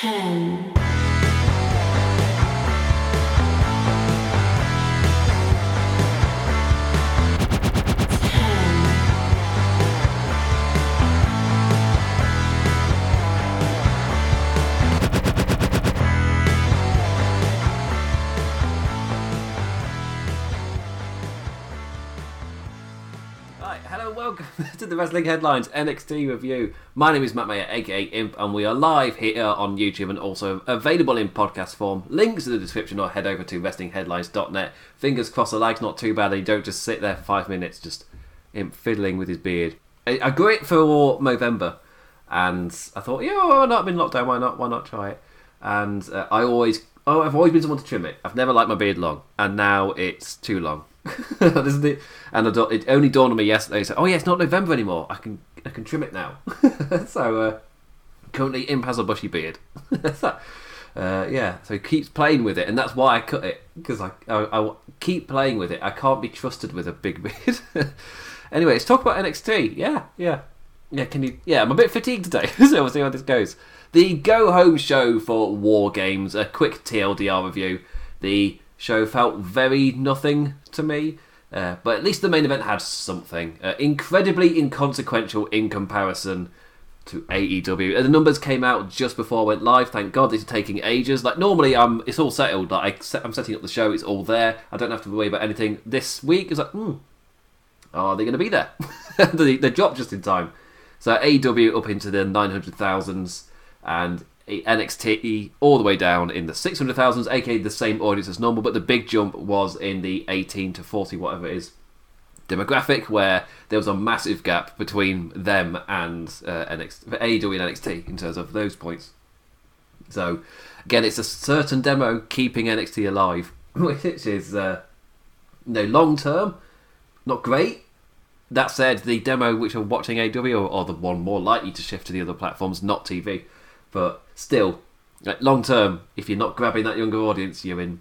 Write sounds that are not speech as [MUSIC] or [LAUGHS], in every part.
ten, Wrestling Headlines NXT review. My name is Matt Mayer, aka Imp, and we are live here on YouTube and also available in podcast form. Links in the description or head over to wrestlingheadlines.net. Fingers crossed the lag's not too bad and you don't just sit there for five minutes just Imp fiddling with his beard. I, I grew it for November and I thought, yeah, why not? I'm in lockdown, why not? Why not try it? And uh, I always, oh, I've always been someone to trim it. I've never liked my beard long, and now it's too long. [LAUGHS] Isn't it? And it only dawned on me yesterday. So, oh yeah, it's not November anymore. I can I can trim it now. [LAUGHS] so uh, currently, Imp has a bushy beard. [LAUGHS] so, uh, yeah, so he keeps playing with it, and that's why I cut it because I, I I keep playing with it. I can't be trusted with a big beard. anyway, let's talk about NXT. Yeah, yeah, yeah. Can you? Yeah, I'm a bit fatigued today, so we'll see how this goes. The go home show for War Games. A quick TLDR review. The show felt very nothing to me. Uh, but at least the main event had something. Uh, incredibly inconsequential in comparison to AEW. And the numbers came out just before I went live. Thank God, it's taking ages. Like normally, I'm it's all settled. Like I set, I'm setting up the show, it's all there. I don't have to worry about anything. This week is like, hmm, are they going to be there? [LAUGHS] they, they dropped just in time. So AEW up into the 900,000s and NXT all the way down in the 600,000s, aka the same audience as normal, but the big jump was in the 18 to 40, whatever it is, demographic, where there was a massive gap between them and uh, NXT, AEW and NXT in terms of those points. So, again, it's a certain demo keeping NXT alive, [LAUGHS] which is, uh, know, long term, not great. That said, the demo which are watching AW or, or the one more likely to shift to the other platforms, not TV. But still, like long term, if you're not grabbing that younger audience, you're in.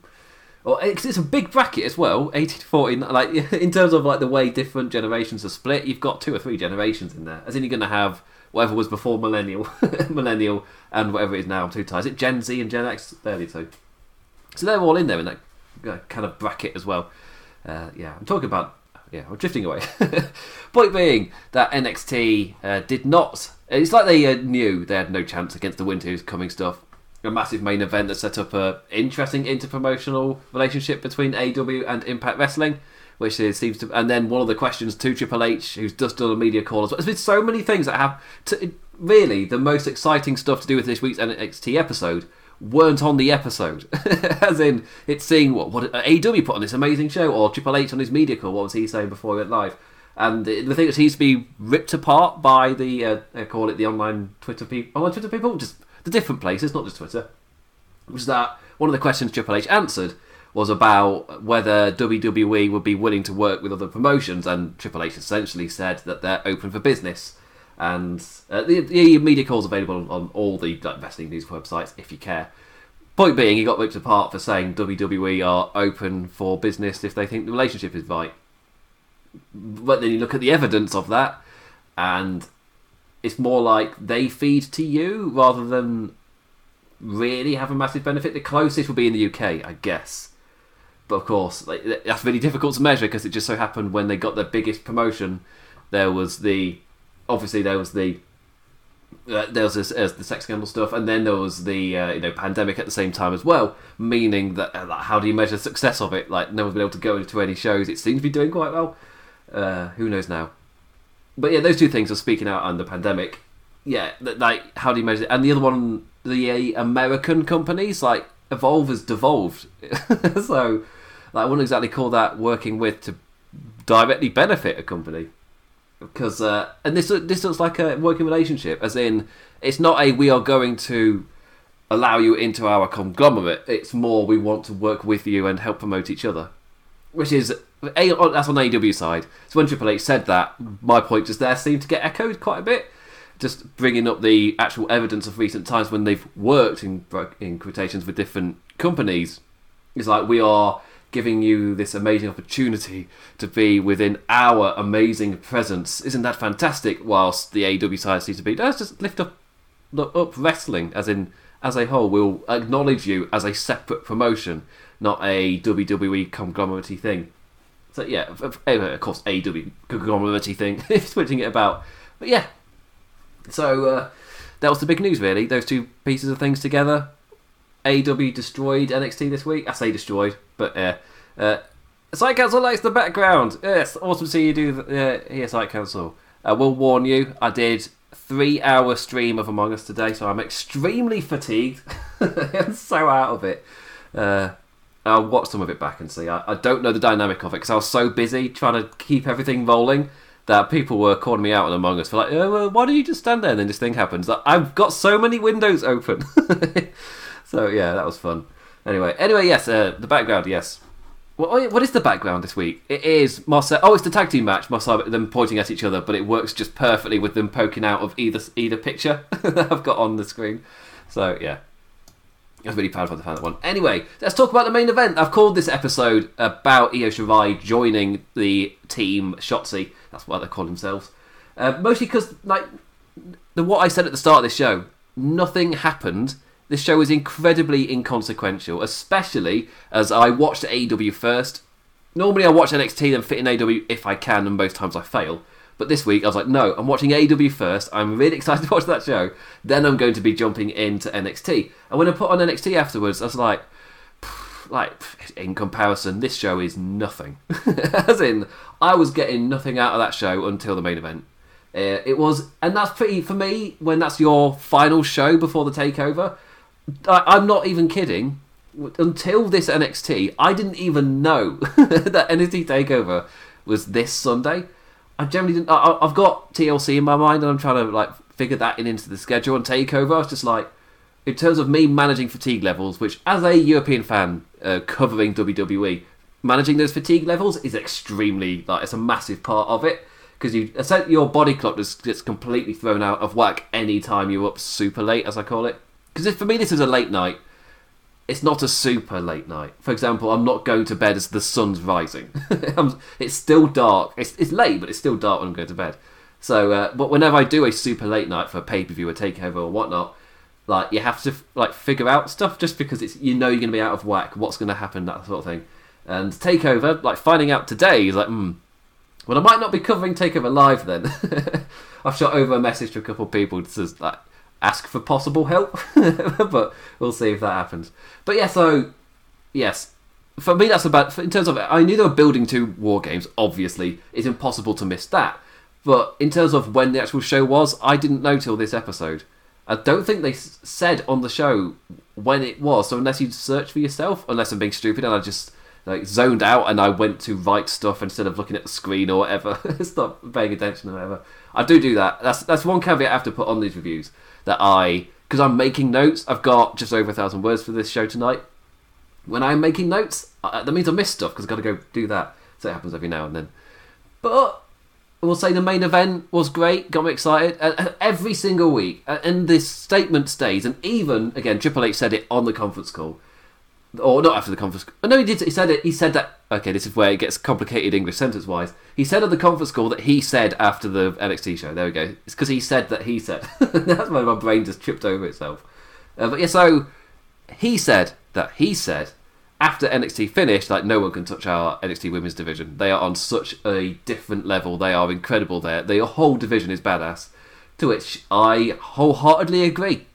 Or because it's a big bracket as well, eighty to forty. Like [LAUGHS] in terms of like the way different generations are split, you've got two or three generations in there. As in, you're going to have whatever was before millennial, [LAUGHS] millennial, and whatever it is now. Two ties. It Gen Z and Gen X. They two. So they're all in there in that uh, kind of bracket as well. Uh, yeah, I'm talking about. Yeah, I'm drifting away. [LAUGHS] Point being that NXT uh, did not. It's like they uh, knew they had no chance against the Winter coming stuff. A massive main event that set up a interesting interpromotional relationship between AW and Impact Wrestling, which seems to. And then one of the questions to Triple H, who's just done a media call as well. There's been so many things that have. To, really, the most exciting stuff to do with this week's NXT episode weren't on the episode. [LAUGHS] As in, it's seeing what what AW put on this amazing show, or Triple H on his media call. What was he saying before he went live? And the the thing that seems to be ripped apart by the uh, I call it the online Twitter people, online Twitter people, just the different places, not just Twitter. Was that one of the questions Triple H answered was about whether WWE would be willing to work with other promotions, and Triple H essentially said that they're open for business. And uh, the, the media call's available on all the like, wrestling news websites if you care. Point being, he got ripped apart for saying WWE are open for business if they think the relationship is right. But then you look at the evidence of that, and it's more like they feed to you rather than really have a massive benefit. The closest would be in the UK, I guess. But of course, like, that's really difficult to measure because it just so happened when they got their biggest promotion, there was the obviously there was the uh, there was this, uh, the sex scandal stuff, and then there was the uh, you know pandemic at the same time as well. Meaning that uh, how do you measure success of it? Like no one's been able to go into any shows. It seems to be doing quite well. Uh, who knows now? But yeah, those two things are speaking out on the pandemic. Yeah, th- like how do you measure it? And the other one, the American companies like Evolve has devolved. [LAUGHS] so like, I wouldn't exactly call that working with to directly benefit a company because uh, and this this looks like a working relationship, as in it's not a we are going to allow you into our conglomerate. It's more we want to work with you and help promote each other, which is a that's on AEW side. So when Triple H said that, my point just there seemed to get echoed quite a bit. Just bringing up the actual evidence of recent times when they've worked in in quotations with different companies. It's like we are giving you this amazing opportunity to be within our amazing presence. Isn't that fantastic? Whilst the AW side seems to be, let's just lift up, up wrestling, as in as a whole We'll acknowledge you as a separate promotion, not a WWE conglomerate thing. So yeah, of, of course, AW conglomerate thing. [LAUGHS] switching it about, but yeah. So uh, that was the big news, really. Those two pieces of things together. AW destroyed NXT this week. I say destroyed, but uh, uh, Site Council likes the background. Yes, awesome to see you do the, uh, here, Site Council. I will warn you, I did three hour stream of Among Us today, so I'm extremely fatigued. [LAUGHS] I'm so out of it. Uh, I'll watch some of it back and see. I, I don't know the dynamic of it because I was so busy trying to keep everything rolling that people were calling me out on Among Us for like, oh, well, why don't you just stand there and then this thing happens? I've got so many windows open. [LAUGHS] so yeah, that was fun. Anyway, anyway, yes, uh, the background, yes. What, what is the background this week? It is Marcel. Oh, it's the tag team match. Marcel, them pointing at each other, but it works just perfectly with them poking out of either either picture [LAUGHS] that I've got on the screen. So yeah, I was really proud of the fan that one. Anyway, let's talk about the main event. I've called this episode about Io Shirai joining the team Shotzi. That's what they call themselves. Uh, mostly because, like, the what I said at the start of this show, nothing happened this show is incredibly inconsequential, especially as I watched AEW first. Normally, I watch NXT then fit in AEW if I can, and most times I fail. But this week, I was like, no, I'm watching AEW first. I'm really [LAUGHS] excited to watch that show. Then I'm going to be jumping into NXT. And when I put on NXT afterwards, I was like, like in comparison, this show is nothing. [LAUGHS] As in, I was getting nothing out of that show until the main event. Uh, it was, and that's pretty for me. When that's your final show before the takeover, I, am not even kidding. Until this NXT, I didn't even know [LAUGHS] that NXT Takeover was this Sunday. I generally didn't. I, have got TLC in my mind, and I'm trying to like figure that in into the schedule. And Takeover, I was just like, in terms of me managing fatigue levels, which as a European fan uh, covering WWE, managing those fatigue levels is extremely like it's a massive part of it because you your body clock just gets completely thrown out of whack any time you're up super late, as I call it. Because for me, this is a late night. It's not a super late night. For example, I'm not going to bed as the sun's rising. [LAUGHS] it's still dark. It's, it's late, but it's still dark when I'm going to bed. So, uh, but whenever I do a super late night for a pay per view or takeover or whatnot, like you have to like figure out stuff just because it's you know you're going to be out of whack. What's going to happen, that sort of thing. And takeover, like finding out today is like, hmm. Well, I might not be covering takeover live then. [LAUGHS] I've shot over a message to a couple of people to like ask for possible help, [LAUGHS] but we'll see if that happens. But yeah, so yes, for me that's about in terms of I knew they were building two war games. Obviously, it's impossible to miss that. But in terms of when the actual show was, I didn't know till this episode. I don't think they said on the show when it was. So unless you search for yourself, unless I'm being stupid and I just like zoned out and I went to write stuff instead of looking at the screen or whatever, [LAUGHS] stop paying attention or whatever. I do do that. That's that's one caveat I have to put on these reviews that I because I'm making notes. I've got just over a thousand words for this show tonight. When I'm making notes, uh, that means I miss stuff because I've got to go do that. So it happens every now and then. But we'll say the main event was great, got me excited. Uh, every single week, uh, and this statement stays. And even again, Triple H said it on the conference call or not after the conference. No, he did. He said it. He said that. Okay, this is where it gets complicated English sentence wise. He said at the conference call that he said after the NXT show. There we go. It's because he said that he said. [LAUGHS] That's why my brain just tripped over itself. Uh, but yeah, so he said that he said after NXT finished, like no one can touch our NXT women's division. They are on such a different level. They are incredible. There, the whole division is badass. To which I wholeheartedly agree.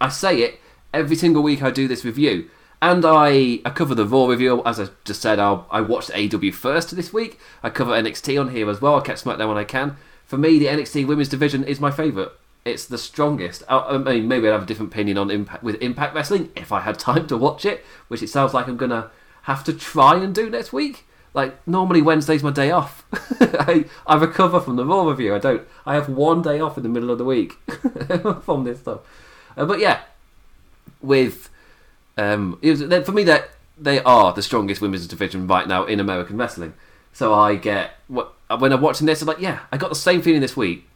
I say it every single week I do this review and I, I cover the Raw review, as I just said, I'll, I watched AW first this week. I cover NXT on here as well. I catch SmackDown when I can. For me, the NXT Women's Division is my favourite. It's the strongest. I, I, mean, maybe I'd have a different opinion on Impact with Impact Wrestling if I had time to watch it, which it sounds like I'm gonna have to try and do next week. Like normally Wednesday's my day off. [LAUGHS] I, I recover from the Raw review. I don't. I have one day off in the middle of the week [LAUGHS] from this stuff. Uh, but yeah, with um, was, for me, that they are the strongest women's division right now in American wrestling. So I get what when I'm watching this, I'm like, yeah, I got the same feeling this week.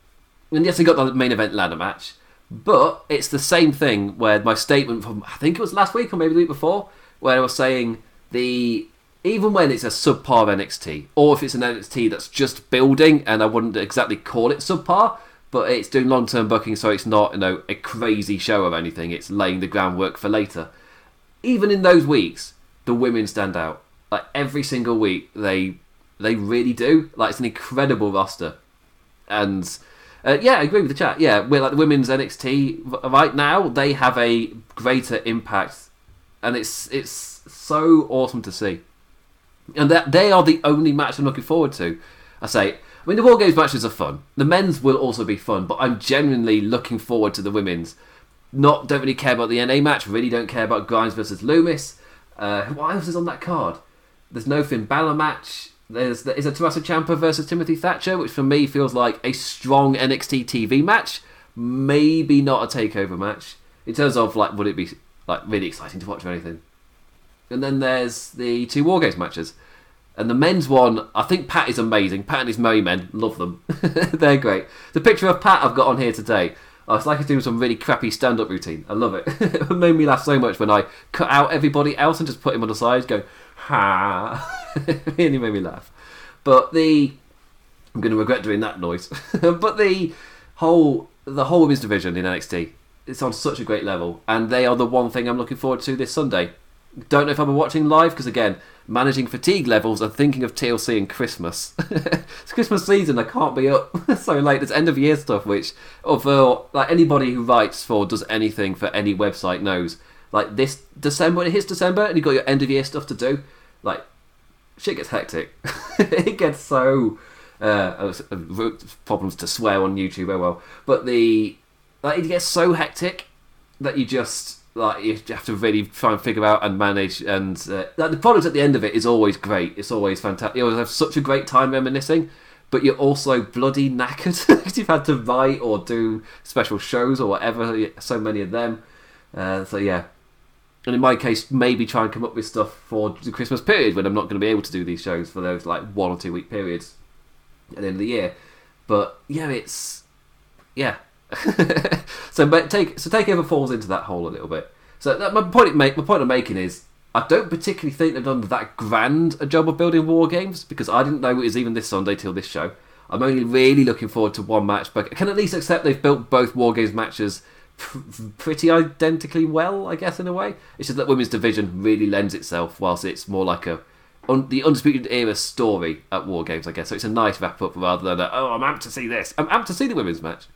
And yes, I got the main event ladder match, but it's the same thing where my statement from I think it was last week or maybe the week before, where I was saying the even when it's a subpar NXT, or if it's an NXT that's just building, and I wouldn't exactly call it subpar, but it's doing long term booking, so it's not you know a crazy show or anything. It's laying the groundwork for later. Even in those weeks, the women stand out. Like every single week, they they really do. Like it's an incredible roster, and uh, yeah, I agree with the chat. Yeah, we're like the women's NXT right now. They have a greater impact, and it's it's so awesome to see. And that they are the only match I'm looking forward to. I say, I mean, the War Games matches are fun. The men's will also be fun, but I'm genuinely looking forward to the women's. Not don't really care about the NA match. Really don't care about Grimes versus Lumis. Uh, what else is on that card? There's no Finn Balor match. There's there is a Tommaso Ciampa versus Timothy Thatcher, which for me feels like a strong NXT TV match. Maybe not a takeover match in terms of like would it be like really exciting to watch or anything. And then there's the two War Games matches. And the men's one, I think Pat is amazing. Pat and his Merry Men, love them. [LAUGHS] They're great. The picture of Pat I've got on here today, oh, it's like he's doing some really crappy stand up routine. I love it. [LAUGHS] it made me laugh so much when I cut out everybody else and just put him on the side, going, ha. [LAUGHS] it really made me laugh. But the. I'm going to regret doing that noise. [LAUGHS] but the whole the whole women's division in NXT, it's on such a great level. And they are the one thing I'm looking forward to this Sunday. Don't know if I'll be watching live because again, managing fatigue levels and thinking of TLC and Christmas. [LAUGHS] it's Christmas season. I can't be up [LAUGHS] so late. It's end of year stuff, which, for like anybody who writes for does anything for any website knows. Like this December, when it hits December, and you've got your end of year stuff to do, like shit gets hectic. [LAUGHS] it gets so uh, problems to swear on YouTube. Oh well, but the like it gets so hectic that you just like you have to really try and figure out and manage. And uh, like, the product at the end of it is always great. It's always fantastic. You always have such a great time reminiscing. But you're also bloody knackered [LAUGHS] because you've had to write or do special shows or whatever. So many of them. Uh, so yeah, and in my case, maybe try and come up with stuff for the Christmas period when I'm not going to be able to do these shows for those like one or two week periods at the end of the year. But yeah, it's yeah, [LAUGHS] so but take so takeover falls into that hole a little bit. So that, my point make my point I'm making is I don't particularly think they've done that grand a job of building war games because I didn't know it was even this Sunday till this show. I'm only really looking forward to one match, but I can at least accept they've built both war games matches pr- pretty identically well, I guess in a way. It's just that women's division really lends itself, whilst it's more like a the undisputed era story at war games, I guess. So it's a nice wrap up rather than a, oh I'm amped to see this. I'm amped to see the women's match.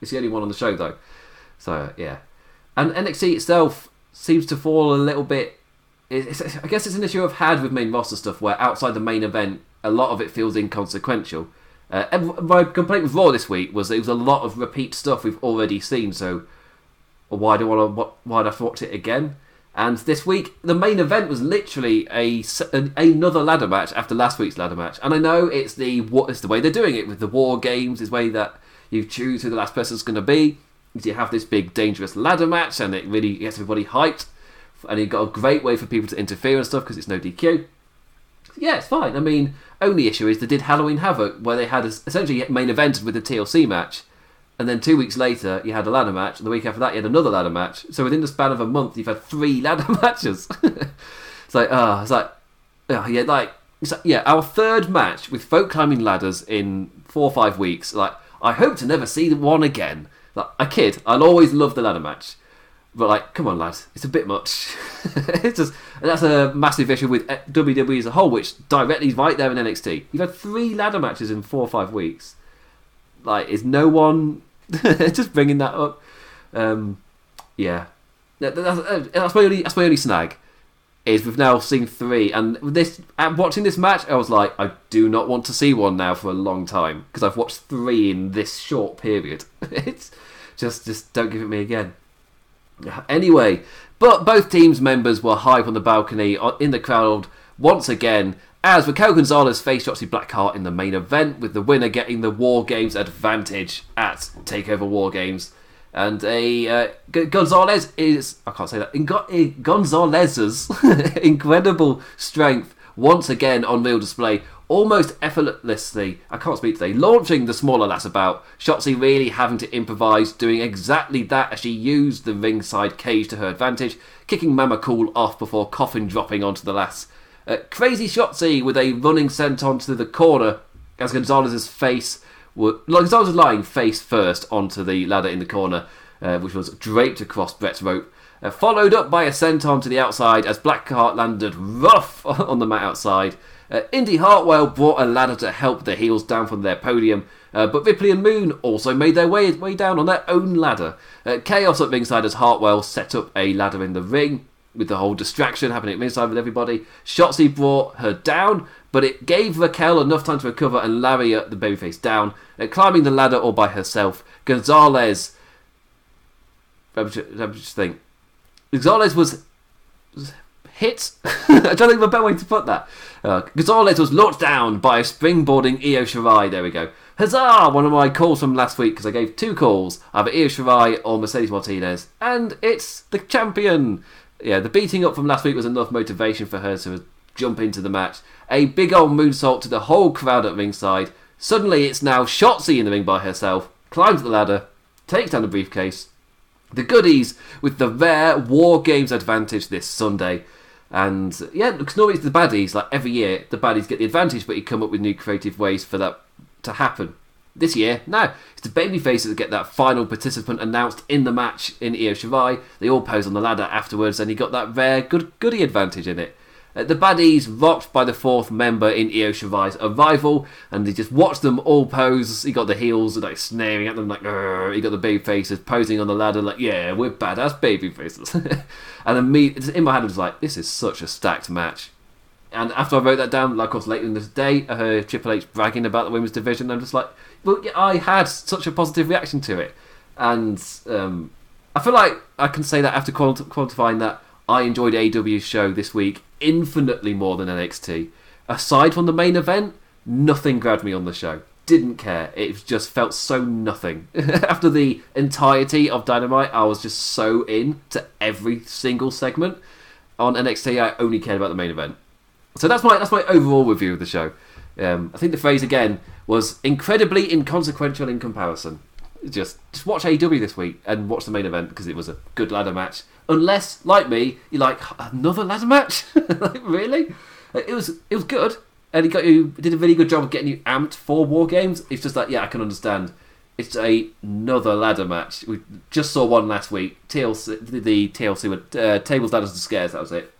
It's the only one on the show though. So yeah, and NXT itself seems to fall a little bit. It's, I guess it's an issue I've had with main roster stuff where outside the main event, a lot of it feels inconsequential. Uh, my complaint with Raw this week was it was a lot of repeat stuff we've already seen. So why do I want to? Why do I watch it again? And this week, the main event was literally a, another ladder match after last week's ladder match. And I know it's the what is the way they're doing it with the war games, is way that you choose who the last person's going to be. You have this big dangerous ladder match, and it really gets everybody hyped. And you've got a great way for people to interfere and stuff because it's no DQ. Yeah, it's fine. I mean, only issue is they did Halloween Havoc where they had a, essentially main evented with a TLC match, and then two weeks later you had a ladder match, and the week after that you had another ladder match. So within the span of a month, you've had three [LAUGHS] ladder matches. it's like, ah, uh, it's like, oh, yeah, like, like, yeah, our third match with folk climbing ladders in four or five weeks. Like, I hope to never see the one again. Like, I kid, I'll always love the ladder match. But like, come on, lads, it's a bit much. [LAUGHS] it's just that's a massive issue with WWE as a whole, which directly is right there in NXT. You've had three ladder matches in four or five weeks. Like, is no one [LAUGHS] just bringing that up? Um, yeah, that's, that's my only that's my only snag is we've now seen three, and this and watching this match, I was like, I do not want to see one now for a long time because I've watched three in this short period. [LAUGHS] it's just, just don't give it me again. Anyway, but both teams' members were hype on the balcony uh, in the crowd once again as Raquel Gonzalez faced Shotzi Blackheart in the main event, with the winner getting the War Games advantage at Takeover War Games. And a uh, Gonzalez is I can't say that in Gonzalez's [LAUGHS] incredible strength once again on real display, almost effortlessly. I can't speak today. Launching the smaller lass about, Shotzi really having to improvise, doing exactly that as she used the ringside cage to her advantage, kicking Mama Cool off before coffin dropping onto the lass. Uh, crazy Shotzi with a running senton to the corner as Gonzalez's face were, I was lying face first onto the ladder in the corner, uh, which was draped across Brett's rope. Uh, followed up by a senton to the outside as Blackheart landed rough [LAUGHS] on the mat outside. Uh, Indi Hartwell brought a ladder to help the heels down from their podium, uh, but Ripley and Moon also made their way, way down on their own ladder. Uh, chaos at ringside as Hartwell set up a ladder in the ring, with the whole distraction happening at ringside with everybody. Shotzi brought her down, but it gave Raquel enough time to recover and lariat the babyface down, uh, climbing the ladder all by herself. Gonzalez. Let me just, think. Gonzalez was hit. [LAUGHS] I don't think of a better way to put that. Uh, Gonzalez was knocked down by a springboarding Io Shirai. There we go. Huzzah! One of my calls from last week because I gave two calls either Io Shirai or Mercedes Martinez, and it's the champion. Yeah, the beating up from last week was enough motivation for her to jump into the match. A big old moonsault to the whole crowd at ringside. Suddenly, it's now Shotzi in the ring by herself. Climbs the ladder, takes down the briefcase. The goodies with the rare War Games advantage this Sunday. And yeah, because normally it's the baddies, like every year, the baddies get the advantage, but you come up with new creative ways for that to happen. This year, no, it's the babyfaces that get that final participant announced in the match in Io Shirai. They all pose on the ladder afterwards, and he got that rare good goody advantage in it. Uh, the baddies rocked by the fourth member in Io Shirai's arrival, and they just watched them all pose. He got the heels like snaring at them, like he got the baby faces posing on the ladder, like yeah, we're badass baby faces. [LAUGHS] and then me, in my head, I was like, this is such a stacked match. And after I wrote that down, like of course later in the day, I heard Triple H bragging about the women's division. I'm just like, well, yeah, I had such a positive reaction to it, and um, I feel like I can say that after quantifying that I enjoyed AEW's show this week infinitely more than NXT. Aside from the main event, nothing grabbed me on the show. Didn't care. It just felt so nothing. [LAUGHS] After the entirety of Dynamite, I was just so in to every single segment. On NXT, I only cared about the main event. So that's my that's my overall review of the show. Um, I think the phrase again was incredibly inconsequential in comparison. Just just watch AEW this week and watch the main event because it was a good ladder match Unless, like me, you like another ladder match. [LAUGHS] like really, it was it was good, and he got you did a really good job of getting you amped for war games. It's just like yeah, I can understand. It's a, another ladder match. We just saw one last week. TLC, the TLC with uh, tables, ladders, and scares. That was it.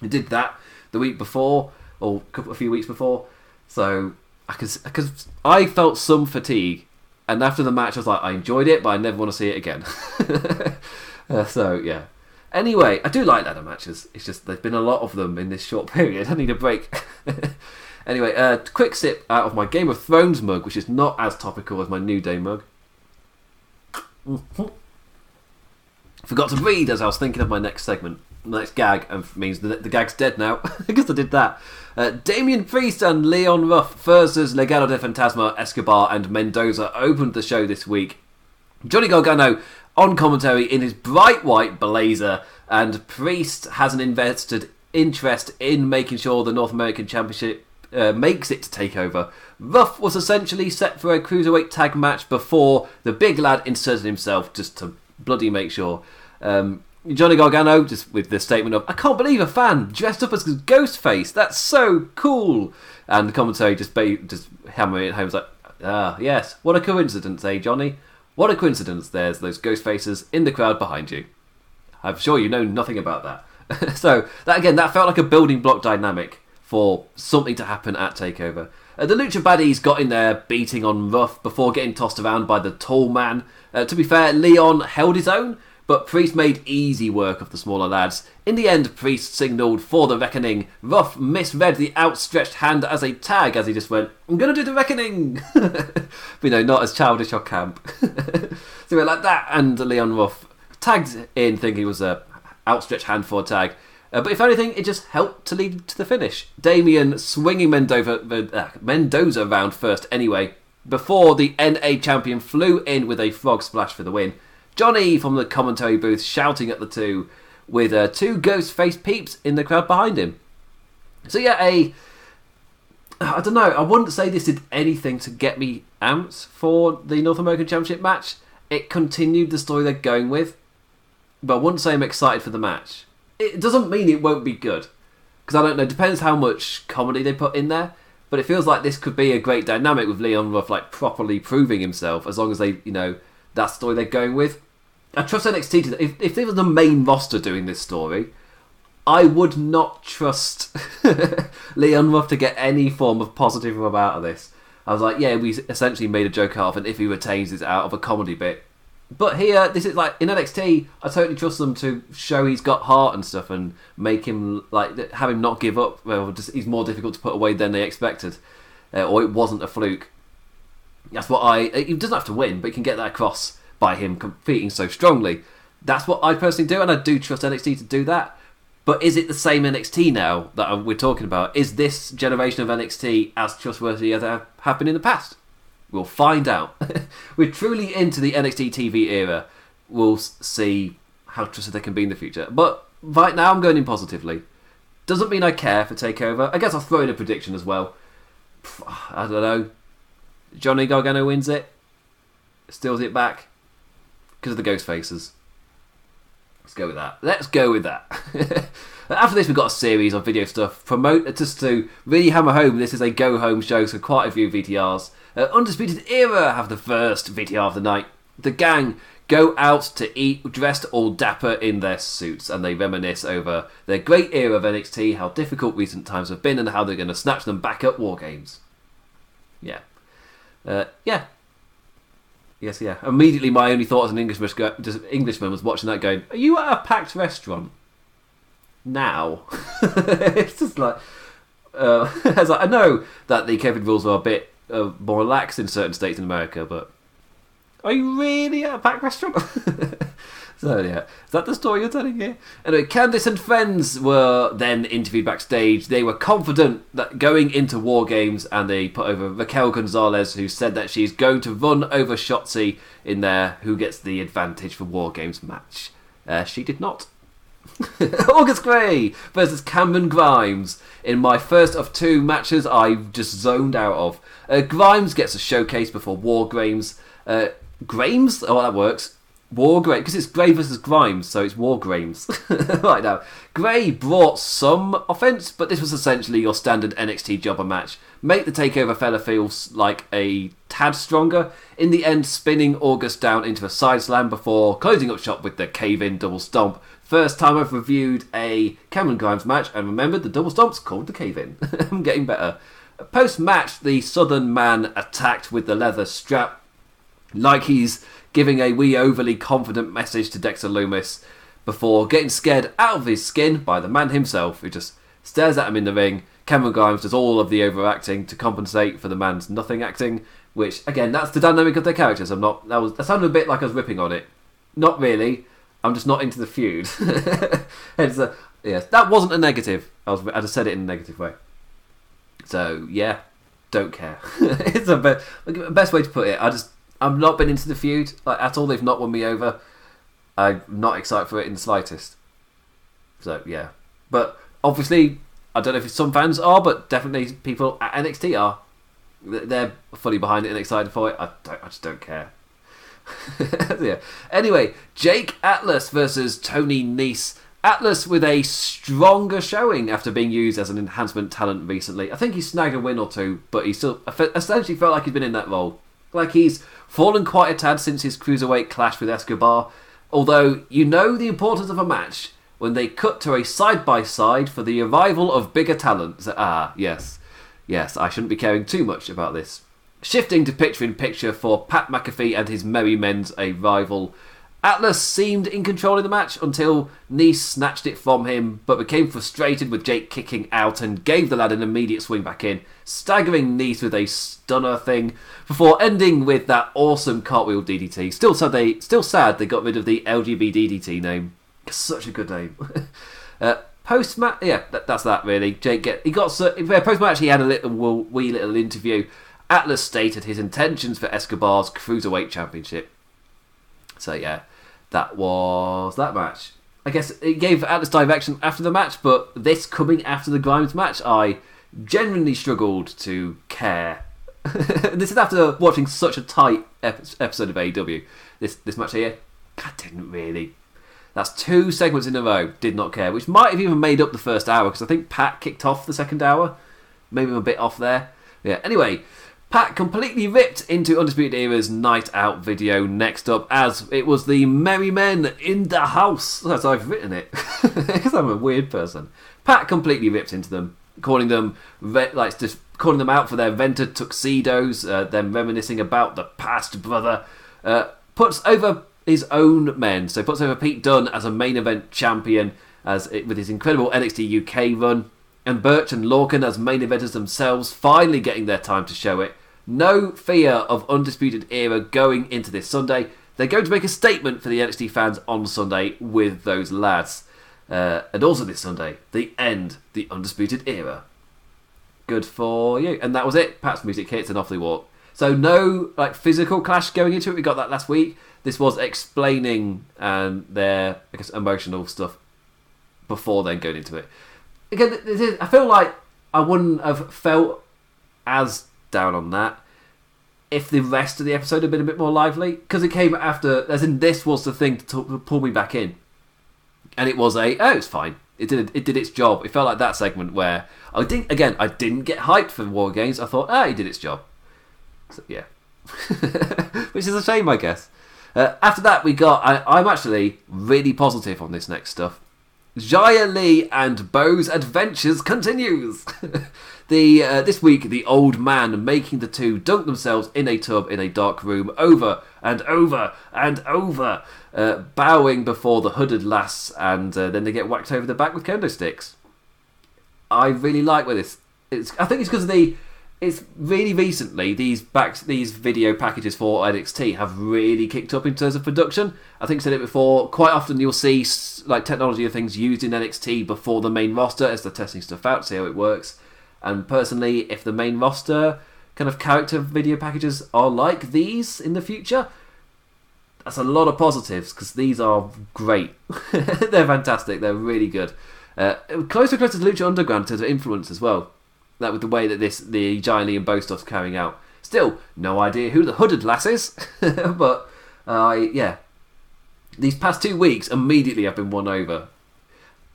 We did that the week before, or a, couple, a few weeks before. So I because I felt some fatigue, and after the match, I was like, I enjoyed it, but I never want to see it again. [LAUGHS] uh, so yeah, Anyway, I do like ladder matches. It's just there's been a lot of them in this short [LAUGHS] period. I need a break. [LAUGHS] anyway, a uh, quick sip out of my Game of Thrones mug, which is not as topical as my New Day mug. Forgot to read as I was thinking of my next segment. Next gag and means the, the gag's dead now. [LAUGHS] I guess I did that. Uh, Damian Priest and Leon Ruff versus Legado del Fantasma, Escobar, and Mendoza opened the show this week. Johnny Gargano on commentary in his bright white blazer, and Priest has an invested interest in making sure the North American Championship uh, makes it to Takeover. Ruff was essentially set for a cruiserweight tag match before the big lad inserted himself just to bloody make sure. Um, Johnny Gargano just with the statement of "I can't believe a fan dressed up as Ghostface. That's so cool." And the commentary just ba- just hammering it home was like, "Ah, yes, what a coincidence, eh, Johnny? What a coincidence, there's those ghost faces in the crowd behind you. I'm sure you know nothing about that. [LAUGHS] so, that again, that felt like a building block dynamic for something to happen at TakeOver. Uh, the Lucha Baddies got in there beating on Ruff before getting tossed around by the tall man. Uh, to be fair, Leon held his own, but Priest made easy work of the smaller lads. In the end, Priest signalled for the reckoning. Ruff misread the outstretched hand as a tag as he just went, I'm gonna do the reckoning! but [LAUGHS] you know, not as childish or camp. [LAUGHS] so we're like that, and Leon Ruff tagged in thinking it was a outstretched hand for a tag. Uh, but if anything, it just helped to lead to the finish. Damian swinging Mendoza, uh, Mendoza round first anyway, before the NA champion flew in with a frog splash for the win. Johnny from the commentary booth shouting at the two, with uh, two ghost faced peeps in the crowd behind him. So, yeah, a. I don't know, I wouldn't say this did anything to get me amped for the North American Championship match. It continued the story they're going with, but I wouldn't say I'm excited for the match. It doesn't mean it won't be good, because I don't know, depends how much comedy they put in there. But it feels like this could be a great dynamic with Leon Ruff like properly proving himself as long as they, you know, that story they're going with. I trust NXT to if if they were the main roster doing this story, I would not trust [LAUGHS] Leon Ruff to get any form of positive rub out of this. I was like, yeah, we essentially made a joke out of, and if he retains it out of a comedy bit. But here, this is like in NXT. I totally trust them to show he's got heart and stuff, and make him like have him not give up. Well, just he's more difficult to put away than they expected, uh, or it wasn't a fluke. That's what I. He doesn't have to win, but he can get that across by him competing so strongly. That's what I personally do, and I do trust NXT to do that. But is it the same NXT now that we're talking about? Is this generation of NXT as trustworthy as they have been in the past? We'll find out. [LAUGHS] we're truly into the NXT TV era. We'll see how trusted they can be in the future. But right now, I'm going in positively. Doesn't mean I care for Takeover. I guess I'll throw in a prediction as well. [SIGHS] I don't know. Johnny Gargano wins it, steals it back because of the ghost faces. Let's go with that. Let's go with that. [LAUGHS] After this, we've got a series of video stuff. Promote just to really hammer home. This is a go home show, so quite a few VTRs. Uh, Undisputed Era have the first VTR of the night. The gang go out to eat dressed all dapper in their suits, and they reminisce over their great era of NXT, how difficult recent times have been, and how they're going to snatch them back at War Games. Yeah, uh, yeah, Yes, yeah. Immediately, my only thought as an Englishman, was watching that, going, "Are you at a packed restaurant now?" [LAUGHS] it's just like, uh, [LAUGHS] like, I know that the COVID rules are a bit uh, more lax in certain states in America, but are you really at a packed restaurant? [LAUGHS] So yeah, is that the story you're telling here? Anyway, Candice and friends were then interviewed backstage. They were confident that going into War Games, and they put over Raquel Gonzalez, who said that she's going to run over Shotzi in there, who gets the advantage for War Games match. Uh, she did not. [LAUGHS] August Grey versus Cameron Grimes in my first of two matches I just zoned out of. Uh, Grimes gets a showcase before War Games. Uh, Grimes? Oh, that works. War Grey, because it's Grey versus Grimes, so it's War Grimes. [LAUGHS] right now, Grey brought some offense, but this was essentially your standard NXT jobber match. Make the takeover fella feel like a tad stronger. In the end, spinning August down into a side slam before closing up shop with the cave in double stomp. First time I've reviewed a Cameron Grimes match and remembered the double stomp's called the cave in. [LAUGHS] I'm getting better. Post match, the Southern man attacked with the leather strap like he's giving a wee overly confident message to Dexter Lumis before getting scared out of his skin by the man himself, who just stares at him in the ring. Cameron Grimes does all of the overacting to compensate for the man's nothing acting, which again, that's the dynamic of their characters. I'm not that was that sounded a bit like I was ripping on it. Not really. I'm just not into the feud. [LAUGHS] it's a, yes, that wasn't a negative. I was I just said it in a negative way. So yeah, don't care. [LAUGHS] it's a be- best way to put it. I just I've not been into the feud like at all. They've not won me over. I'm not excited for it in the slightest. So yeah, but obviously I don't know if some fans are, but definitely people at NXT are. They're fully behind it and excited for it. I, I just don't care. [LAUGHS] yeah. Anyway, Jake Atlas versus Tony Nese. Atlas with a stronger showing after being used as an enhancement talent recently. I think he snagged a win or two, but he still essentially felt like he's been in that role. Like he's fallen quite a tad since his cruiserweight clash with Escobar. Although you know the importance of a match when they cut to a side by side for the arrival of bigger talents. Ah, yes. Yes, I shouldn't be caring too much about this. Shifting to picture in picture for Pat McAfee and his Merry Men's a rival Atlas seemed in control in the match until Nese snatched it from him, but became frustrated with Jake kicking out and gave the lad an immediate swing back in, staggering Nese with a stunner thing before ending with that awesome cartwheel DDT. Still sad they, still sad they got rid of the LGB DDT name. Such a good name. [LAUGHS] uh, post match, yeah, that, that's that really. Jake get he got post match he had a little wee little interview. Atlas stated his intentions for Escobar's cruiserweight championship. So yeah that was that match. I guess it gave Atlas direction after the match, but this coming after the Grimes match, I genuinely struggled to care. [LAUGHS] this is after watching such a tight episode of AEW. This this match here, I didn't really. That's two segments in a row. Did not care, which might have even made up the first hour because I think Pat kicked off the second hour. Maybe I'm a bit off there. Yeah. Anyway, Pat completely ripped into Undisputed Era's Night Out video next up, as it was the Merry Men in the house. As I've written it, [LAUGHS] because I'm a weird person. Pat completely ripped into them, calling them like just calling them out for their vented tuxedos, uh, them reminiscing about the past, brother. Uh, puts over his own men, so puts over Pete Dunne as a main event champion, as it, with his incredible NXT UK run, and Burch and Lorcan as main eventers themselves, finally getting their time to show it. No fear of Undisputed Era going into this Sunday. They're going to make a statement for the NXT fans on Sunday with those lads. Uh, and also this Sunday, the end the Undisputed Era. Good for you. And that was it. Pat's music hits and off they walk. So no like physical clash going into it. We got that last week. This was explaining um, their I guess emotional stuff before then going into it. Again, I feel like I wouldn't have felt as down on that if the rest of the episode had been a bit more lively because it came after. As in, this was the thing to, to pull me back in, and it was a oh, it's fine. It did it did its job. It felt like that segment where I didn't again. I didn't get hyped for War Games. I thought, ah, it did its job. So, yeah, [LAUGHS] which is a shame, I guess. Uh, after that, we got. I, I'm actually really positive on this next stuff. Xia Li and Bo's adventures continues. [LAUGHS] the uh, this week, the old man making the two dunk themselves in a tub in a dark room over and over and over, uh, bowing before the hooded lass, and uh, then they get whacked over the back with kendo sticks. I really like where this. It's. I think it's because of the. It's really recently these back these video packages for NXT have really kicked up in terms of production. I think I said it before. Quite often you'll see like technology and things used in NXT before the main roster as they're testing stuff out, see how it works. And personally, if the main roster kind of character video packages are like these in the future, that's a lot of positives because these are great. [LAUGHS] They're fantastic. They're really good. Uh, closer, closer to Lucha Underground in terms of influence as well. That with the way that this the Xia Li and Bo carrying out. Still, no idea who the hooded lass is, [LAUGHS] but uh, yeah, these past two weeks immediately I've been won over.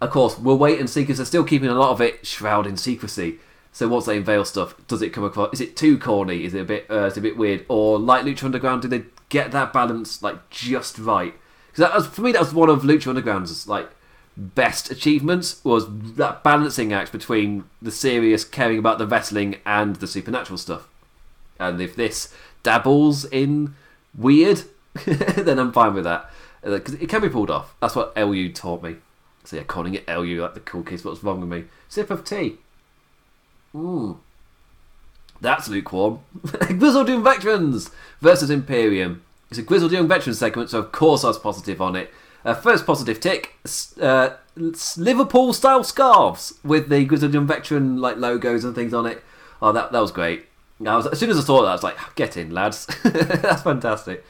Of course, we'll wait and see because they're still keeping a lot of it shrouded in secrecy. So once they unveil stuff, does it come across? Is it too corny? Is it a bit? Uh, is it a bit weird? Or like Lucha Underground, do they get that balance like just right? Because that was for me. That was one of Lucha Underground's like best achievements was that balancing act between the serious caring about the wrestling and the supernatural stuff. And if this dabbles in weird, [LAUGHS] then I'm fine with that because it can be pulled off. That's what LU taught me. So yeah, calling it LU like the cool kids. What's wrong with me? Sip of tea. Ooh. That's lukewarm. [LAUGHS] Grizzled Young Veterans versus Imperium. It's a Grizzled Young Veterans segment, so of course I was positive on it. Uh, first positive tick: uh, Liverpool style scarves with the Grizzled Young Veteran like logos and things on it. Oh, that that was great. I was, as soon as I saw that, I was like, "Get in, lads! [LAUGHS] That's fantastic."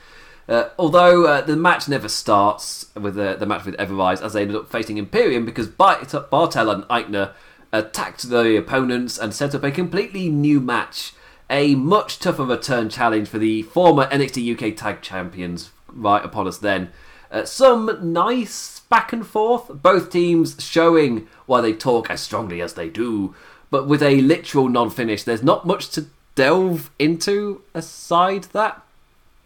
Uh, although uh, the match never starts with the, the match with Ever-Rise, as they ended up facing Imperium because Bart- Barthel and Aichner attacked the opponents and set up a completely new match. A much tougher return challenge for the former NXT UK Tag Champions right upon us then. Uh, some nice back and forth, both teams showing why they talk as strongly as they do, but with a literal non finish. There's not much to delve into aside that.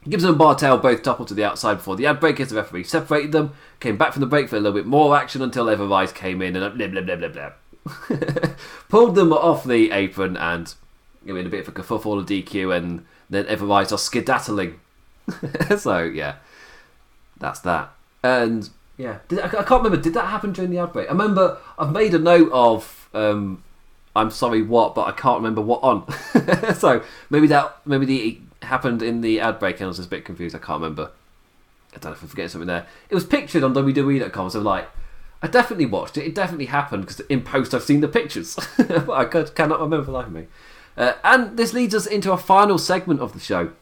Gibson and Barthel both toppled to the outside before the ad break as the referee separated them, came back from the break for a little bit more action until Ever-Rise came in and blah blah blah blah blah. [LAUGHS] Pulled them off the apron and know, in a bit of a kerfuffle of DQ and then Ever-Rise are skedaddling. [LAUGHS] so yeah, that's that. And yeah, did, I, I can't remember. Did that happen during the ad break? I remember I've made a note of um, I'm sorry what, but I can't remember what on. [LAUGHS] so maybe that maybe the happened in the ad break and I was just a bit confused. I can't remember. I don't know if I'm forgetting something there. It was pictured on WWE.com, so like I definitely watched it. It definitely happened because in post I've seen the pictures, but [LAUGHS] I could, cannot remember of me. Uh, and this leads us into a final segment of the show,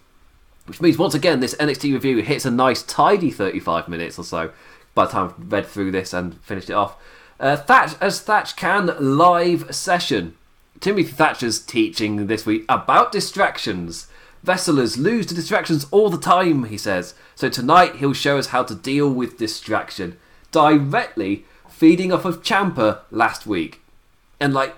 which means once again this NXT review hits a nice tidy 35 minutes or so by the time I've read through this and finished it off. Uh, Thatch as Thatch can live session. Timothy Thatcher's teaching this week about distractions. Wrestlers lose to distractions all the time, he says. So tonight he'll show us how to deal with distraction, directly feeding off of Ciampa last week. And like,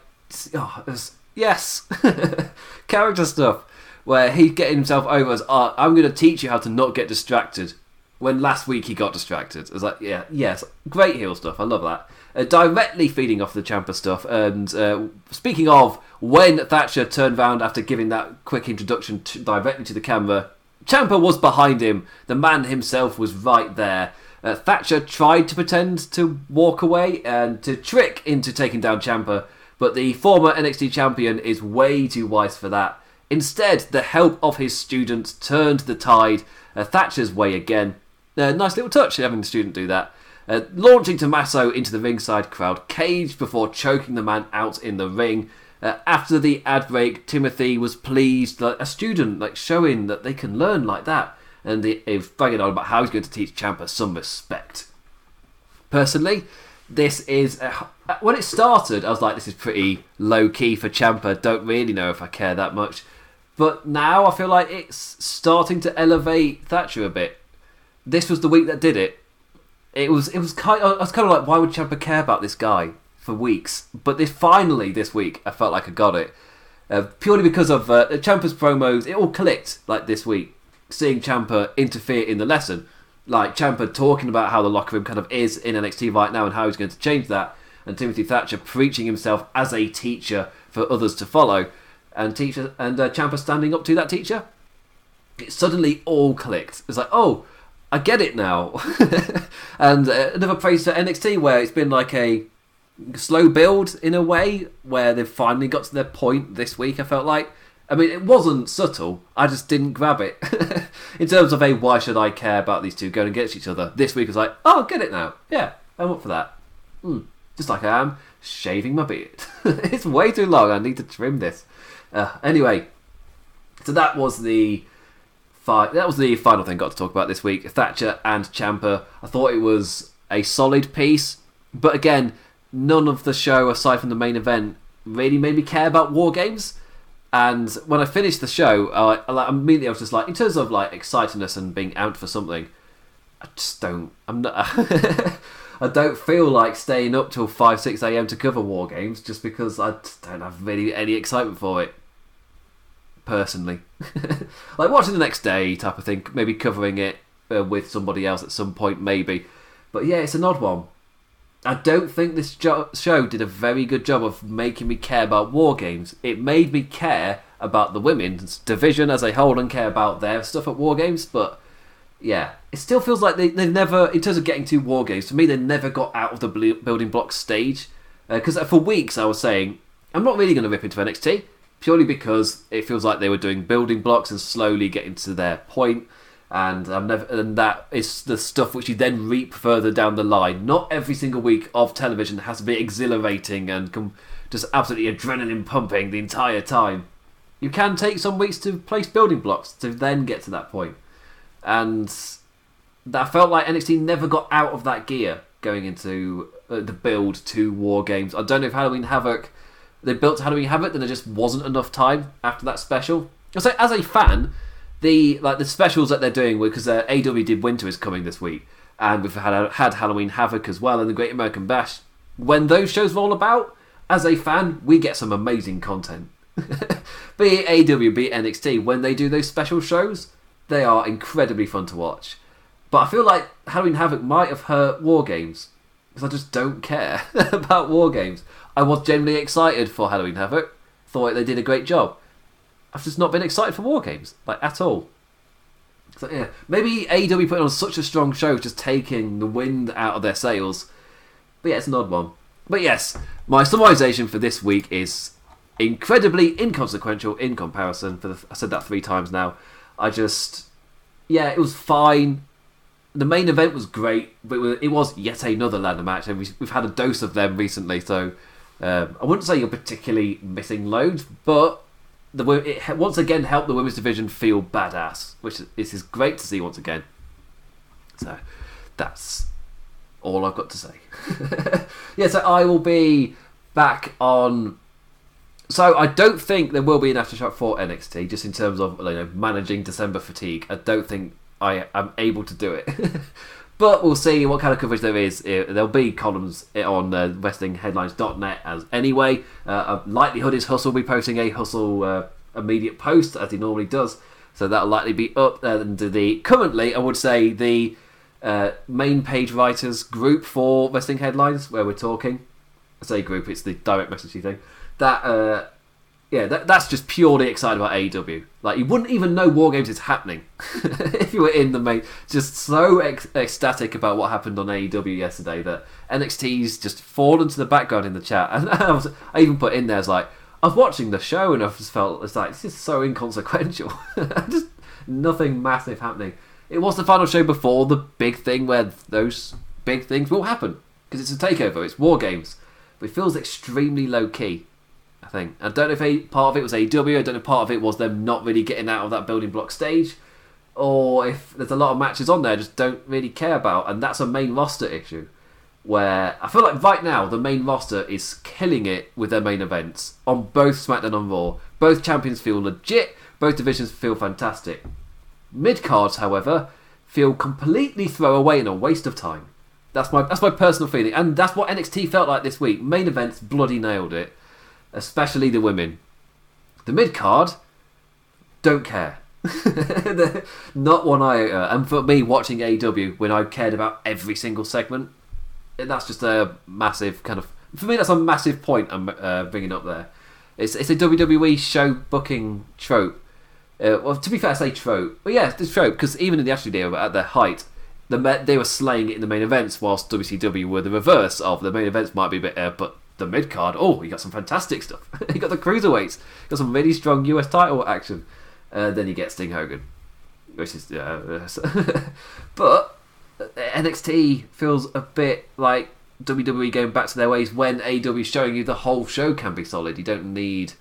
oh, it was Yes. [LAUGHS] Character stuff where he's getting himself over as, oh, I'm going to teach you how to not get distracted. When last week he got distracted. It's like, yeah, yes, great heel stuff. I love that. Uh, directly feeding off the Ciampa stuff. And uh, speaking of, when Thatcher turned round after giving that quick introduction to, directly to the camera, Ciampa was behind him. The man himself was right there. Uh, Thatcher tried to pretend to walk away and to trick into taking down Ciampa, but the former NXT champion is way too wise for that. Instead, the help of his students turned the tide uh, Thatcher's way again. Uh, nice little touch having the student do that. Uh, launching Tommaso into the ringside crowd, caged before choking the man out in the ring. Uh, after the ad break, Timothy was pleased, a student, like showing that they can learn like that, and he, he was bragging on about how he's going to teach Ciampa some respect. Personally, this is a, when it started. I was like, this is pretty low key for Ciampa. Don't really know if I care that much, but now I feel like it's starting to elevate Thatcher a bit. This was the week that did it. It was it was kind. I was kind of like, why would Ciampa care about this guy for weeks? But this finally this week, I felt like I got it. Uh, purely because of uh, Ciampa's promos, it all clicked like this week. Seeing Ciampa interfere in the lesson, like Ciampa talking about how the locker room kind of is in NXT right now and how he's going to change that, and Timothy Thatcher preaching himself as a teacher for others to follow, and teacher and uh, Ciampa standing up to that teacher. It suddenly all clicked. It's like, oh, I get it now. [LAUGHS] and uh, another praise to NXT where it's been like a slow build in a way where they've finally got to their point this week. I felt like. I mean, it wasn't subtle. I just didn't grab it. [LAUGHS] in terms of a why should I care about these two going against each other? This week was like, oh, get it now. Yeah, I'm up for that. Mm, just like I am shaving my beard. [LAUGHS] it's way too long. I need to trim this. Uh, anyway, so that was the fi- that was the final thing I got to talk about this week. Thatcher and Ciampa. I thought it was a solid piece, but again, none of the show aside from the main event really made me care about war games. And when I finished the show, uh, I, immediately I was just like, in terms of like excitedness and being out for something, I just don't. I'm not. [LAUGHS] I don't feel like staying up till five six a.m. to cover war games just because I don't have really any excitement for it personally. [LAUGHS] like watching the next day type of thing, maybe covering it uh, with somebody else at some point, maybe. But yeah, it's an odd one. I don't think this jo- show did a very good job of making me care about war games. It made me care about the women's division as a whole and care about their stuff at war games, but yeah, it still feels like they, they never, in terms of getting to war games, for me, they never got out of the building block stage. Because uh, for weeks I was saying, I'm not really going to rip into NXT purely because it feels like they were doing building blocks and slowly getting to their point and never, and that is the stuff which you then reap further down the line. Not every single week of television has to be exhilarating and com- just absolutely adrenaline pumping the entire time. You can take some weeks to place building blocks to then get to that point, and that felt like NXT never got out of that gear going into uh, the build to War Games. I don't know if Halloween Havoc they built Halloween Havoc, then there just wasn't enough time after that special. So as a fan, the like the specials that they're doing because uh, AEW did Winter is coming this week, and we've had had Halloween Havoc as well, and the Great American Bash. When those shows roll about, as a fan, we get some amazing content. [LAUGHS] be it AEW, be it NXT, when they do those special shows, they are incredibly fun to watch. But I feel like Halloween Havoc might have hurt War Games because I just don't care [LAUGHS] about War Games. I was genuinely excited for Halloween Havoc. Thought they did a great job. I've just not been excited for War Games, like at all. So yeah, maybe AEW putting on such a strong show, just taking the wind out of their sails. But yeah, it's an odd one. But yes, my summarization for this week is incredibly inconsequential in comparison. For the, I said that three times now. I just, yeah, it was fine. The main event was great, but it was yet another ladder match, and we've had a dose of them recently. So um, I wouldn't say you're particularly missing loads, but the it once again helped the women's division feel badass, which is, is great to see once again. So that's all I've got to say. [LAUGHS] yeah, so I will be back on. So I don't think there will be an aftershock for NXT, just in terms of you know managing December fatigue. I don't think I am able to do it. [LAUGHS] But we'll see what kind of coverage there is. Uh, There'll be columns on uh, wrestlingheadlines.net as anyway. Uh, likelihood is Hustle will be posting a Hustle uh, immediate post as he normally does. So that'll likely be up. And the currently, I would say the uh, main page writers group for Wrestling Headlines, where we're talking. I say group, it's the direct messaging thing. That uh, yeah, that, that's just purely excited about AEW. Like you wouldn't even know War Games is happening [LAUGHS] if you were in the main. Just so ec- ecstatic about what happened on AEW yesterday that NXT's just fallen to the background in the chat. And [LAUGHS] I, was, I even put in there as like I was watching the show and I just felt it's like it's just so inconsequential. [LAUGHS] just nothing massive happening. It was the final show before the big thing where those big things will happen because it's a takeover. It's War Games, but it feels extremely low key. I think. I don't know if a, part of it was AEW. I don't know if part of it was them not really getting out of that building block stage, or if there's a lot of matches on there I just don't really care about, and that's a main roster issue. Where I feel like right now the main roster is killing it with their main events on both SmackDown and Raw. Both champions feel legit. Both divisions feel fantastic. Mid cards, however, feel completely throwaway and a waste of time. That's my that's my personal feeling, and that's what NXT felt like this week. Main events bloody nailed it especially the women. The mid card, don't care. [LAUGHS] Not one iota. And for me, watching AEW when I cared about every single segment, that's just a massive kind of. For me, that's a massive point I'm uh, bringing up there. It's, it's a WWE show booking trope. Uh, well, to be fair, I say trope. But yeah, it's trope because even in the Attitude Era, at their height, the they were slaying it in the main events, whilst WCW were the reverse of the main events might be a bit, uh, but the mid card. Oh, you got some fantastic stuff. [LAUGHS] you got the cruiserweights. You got some really strong US title action. Uh, then you get Sting Hogan, which is uh, [LAUGHS] but NXT feels a bit like WWE going back to their ways when AEW is showing you the whole show can be solid. You don't need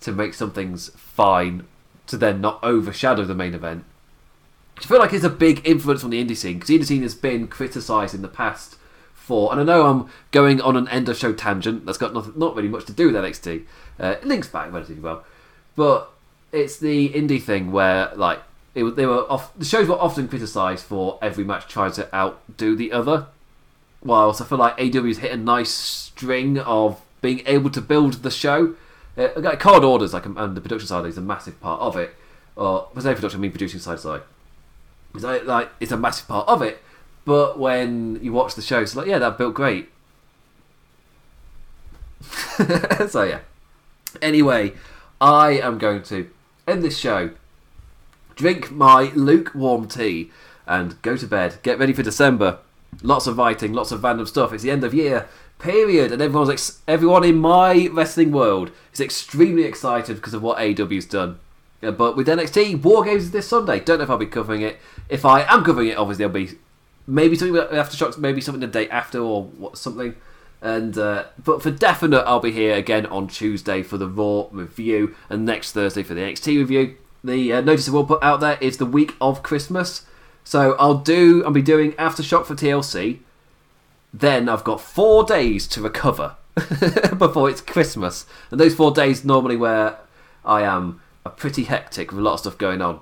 to make some things fine to then not overshadow the main event. I feel like it's a big influence on the indie scene because the indie scene has been criticised in the past for, and I know I'm going on an end of show tangent that's got nothing, not really much to do with NXT. Uh, it links back relatively well, but it's the indie thing where like it, they were off, the shows were often criticised for every match trying to outdo the other. Whilst I feel like AEW's hit a nice string of being able to build the show. Uh, card orders, like, and the production side is a massive part of it. Or, I say production, I mean producing side. It's like, like, it's a massive part of it. But when you watch the show, it's like, yeah, that built great. [LAUGHS] so yeah. Anyway, I am going to end this show, drink my lukewarm tea, and go to bed. Get ready for December. Lots of writing, lots of random stuff. It's the end of year period, and everyone's ex- everyone in my wrestling world is extremely excited because of what AEW's done. Yeah, but with NXT, War Games is this Sunday. Don't know if I'll be covering it. If I am covering it, obviously I'll be maybe something after shocks, maybe something the day after or what something. And uh, but for definite, I'll be here again on Tuesday for the Raw review, and next Thursday for the NXT review. The uh, notice I will put out there is the week of Christmas, so I'll do. I'll be doing aftershock for TLC. Then I've got four days to recover [LAUGHS] before it's Christmas, and those four days normally where I am are pretty hectic with a lot of stuff going on.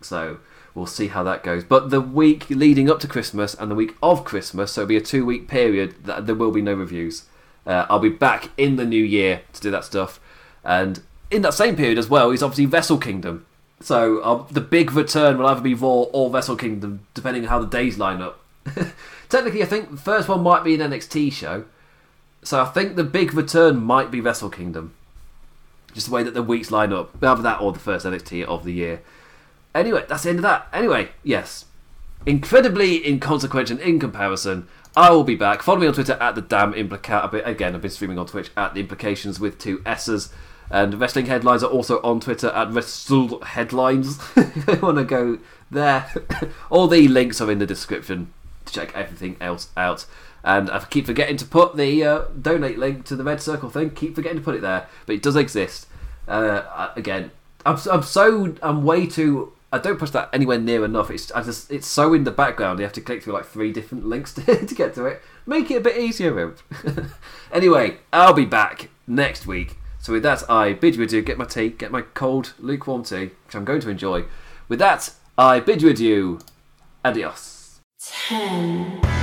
So we'll see how that goes. But the week leading up to Christmas and the week of Christmas, so it'll be a two week period, that there will be no reviews. Uh, I'll be back in the new year to do that stuff. And in that same period as well is obviously Wrestle Kingdom. So uh, the big return will either be Raw or Wrestle Kingdom, depending on how the days line up. [LAUGHS] Technically, I think the first one might be an NXT show. So I think the big return might be Wrestle Kingdom. Just the way that the weeks line up. Either that or the first NXT of the year. Anyway, that's the end of that. Anyway, yes. Incredibly inconsequential in comparison. I will be back. Follow me on Twitter at the damn implicat. Again, I've been streaming on Twitch at the implications with two S's. And wrestling headlines are also on Twitter at Wrestle Headlines. [LAUGHS] if you want to go there, [LAUGHS] all the links are in the description to check everything else out. And I keep forgetting to put the uh, donate link to the Red Circle thing. Keep forgetting to put it there, but it does exist. Uh, again, I'm, I'm so I'm way too I don't push that anywhere near enough. It's I just it's so in the background. You have to click through like three different links [LAUGHS] to, to get to it. Make it a bit easier. [LAUGHS] anyway, I'll be back next week. So with that, I bid you adieu. Get my tea, get my cold lukewarm tea, which I'm going to enjoy. With that, I bid you adieu. Adios. ten.